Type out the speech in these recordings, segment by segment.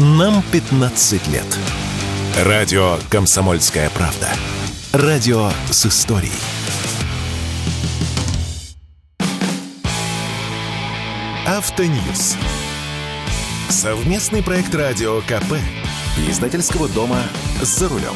Нам 15 лет. Радио «Комсомольская правда». Радио с историей. Автоньюз. Совместный проект радио КП. Издательского дома «За рулем».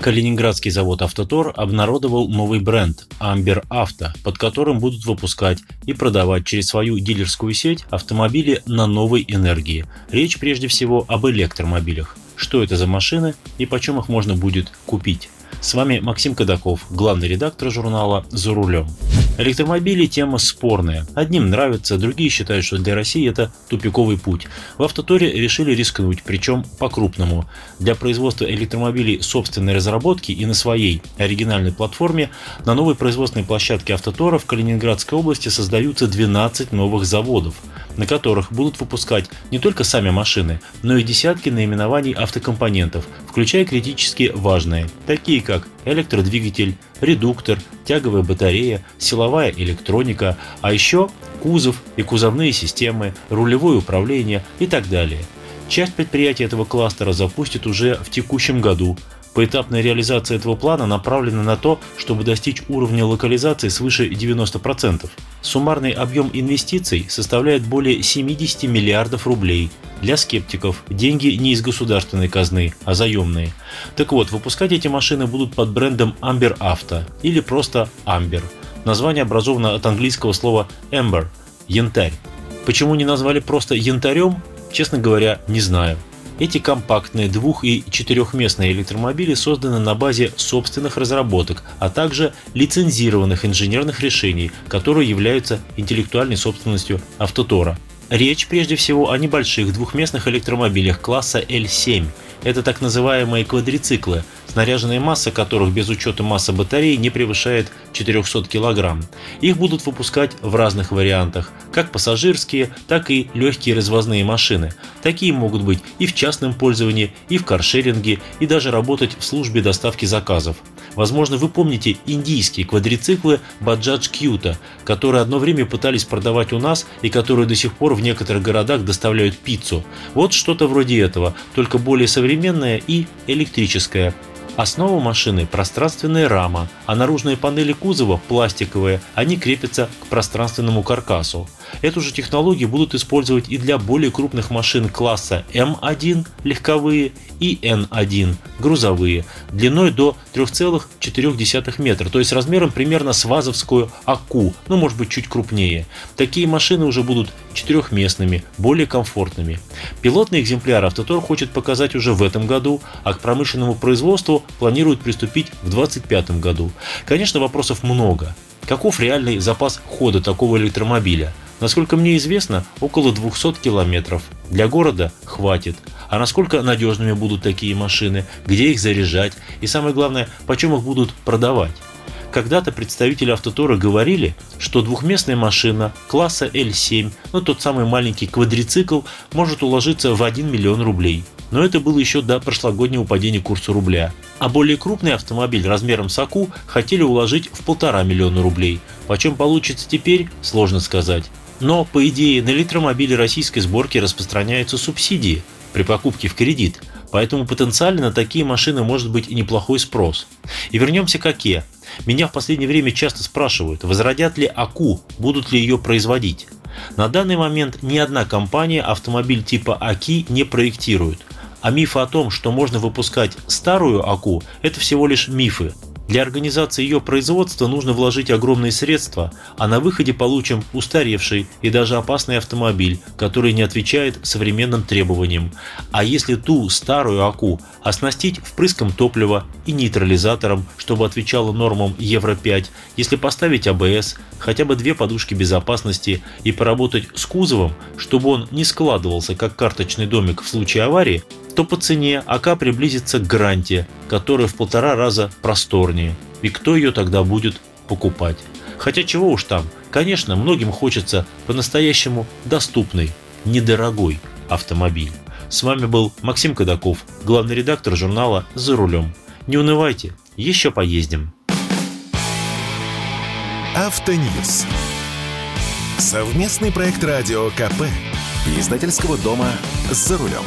Калининградский завод «Автотор» обнародовал новый бренд «Амбер Авто», под которым будут выпускать и продавать через свою дилерскую сеть автомобили на новой энергии. Речь прежде всего об электромобилях. Что это за машины и почем их можно будет купить. С вами Максим Кадаков, главный редактор журнала «За рулем». Электромобили – тема спорная. Одним нравится, другие считают, что для России это тупиковый путь. В «Автоторе» решили рискнуть, причем по-крупному. Для производства электромобилей собственной разработки и на своей оригинальной платформе на новой производственной площадке «Автотора» в Калининградской области создаются 12 новых заводов, на которых будут выпускать не только сами машины, но и десятки наименований автокомпонентов, включая критически важные, такие как электродвигатель, редуктор, тяговая батарея, силовая электроника, а еще кузов и кузовные системы, рулевое управление и так далее. Часть предприятий этого кластера запустит уже в текущем году, Поэтапная реализация этого плана направлена на то, чтобы достичь уровня локализации свыше 90%. Суммарный объем инвестиций составляет более 70 миллиардов рублей. Для скептиков деньги не из государственной казны, а заемные. Так вот, выпускать эти машины будут под брендом Amber Auto или просто Amber. Название образовано от английского слова amber – янтарь. Почему не назвали просто янтарем, честно говоря, не знаю. Эти компактные двух- и четырехместные электромобили созданы на базе собственных разработок, а также лицензированных инженерных решений, которые являются интеллектуальной собственностью Автотора. Речь прежде всего о небольших двухместных электромобилях класса L7. Это так называемые квадрициклы, снаряженная масса которых без учета массы батареи не превышает 400 кг. Их будут выпускать в разных вариантах, как пассажирские, так и легкие развозные машины. Такие могут быть и в частном пользовании, и в каршеринге, и даже работать в службе доставки заказов. Возможно, вы помните индийские квадрициклы Bajaj Qta, которые одно время пытались продавать у нас и которые до сих пор в некоторых городах доставляют пиццу. Вот что-то вроде этого, только более современное и электрическое. Основа машины – пространственная рама, а наружные панели кузова – пластиковые, они крепятся к пространственному каркасу. Эту же технологию будут использовать и для более крупных машин класса М1 легковые и Н1 грузовые, длиной до 3,4 метра, то есть размером примерно с вазовскую АКУ, ну может быть чуть крупнее. Такие машины уже будут четырехместными, более комфортными. Пилотный экземпляр Автотор хочет показать уже в этом году, а к промышленному производству планирует приступить в 2025 году. Конечно, вопросов много. Каков реальный запас хода такого электромобиля? Насколько мне известно, около 200 километров. Для города хватит. А насколько надежными будут такие машины, где их заряжать и самое главное, почем их будут продавать? Когда-то представители Автотора говорили, что двухместная машина класса L7, ну тот самый маленький квадрицикл, может уложиться в 1 миллион рублей. Но это было еще до прошлогоднего падения курса рубля. А более крупный автомобиль размером с АКУ хотели уложить в полтора миллиона рублей. Почем получится теперь, сложно сказать. Но, по идее, на электромобили российской сборки распространяются субсидии при покупке в кредит, поэтому потенциально на такие машины может быть и неплохой спрос. И вернемся к АКЕ. Меня в последнее время часто спрашивают, возродят ли АКУ, будут ли ее производить. На данный момент ни одна компания автомобиль типа АКИ не проектирует. А мифы о том, что можно выпускать старую АКУ, это всего лишь мифы. Для организации ее производства нужно вложить огромные средства, а на выходе получим устаревший и даже опасный автомобиль, который не отвечает современным требованиям. А если ту старую АКУ оснастить впрыском топлива и нейтрализатором, чтобы отвечало нормам Евро-5, если поставить АБС, хотя бы две подушки безопасности и поработать с кузовом, чтобы он не складывался как карточный домик в случае аварии, то по цене АК приблизится к Гранте, которая в полтора раза просторнее. И кто ее тогда будет покупать? Хотя чего уж там, конечно, многим хочется по-настоящему доступный, недорогой автомобиль. С вами был Максим Кадаков, главный редактор журнала «За рулем». Не унывайте, еще поездим. Автоньюз. Совместный проект радио КП. Издательского дома «За рулем».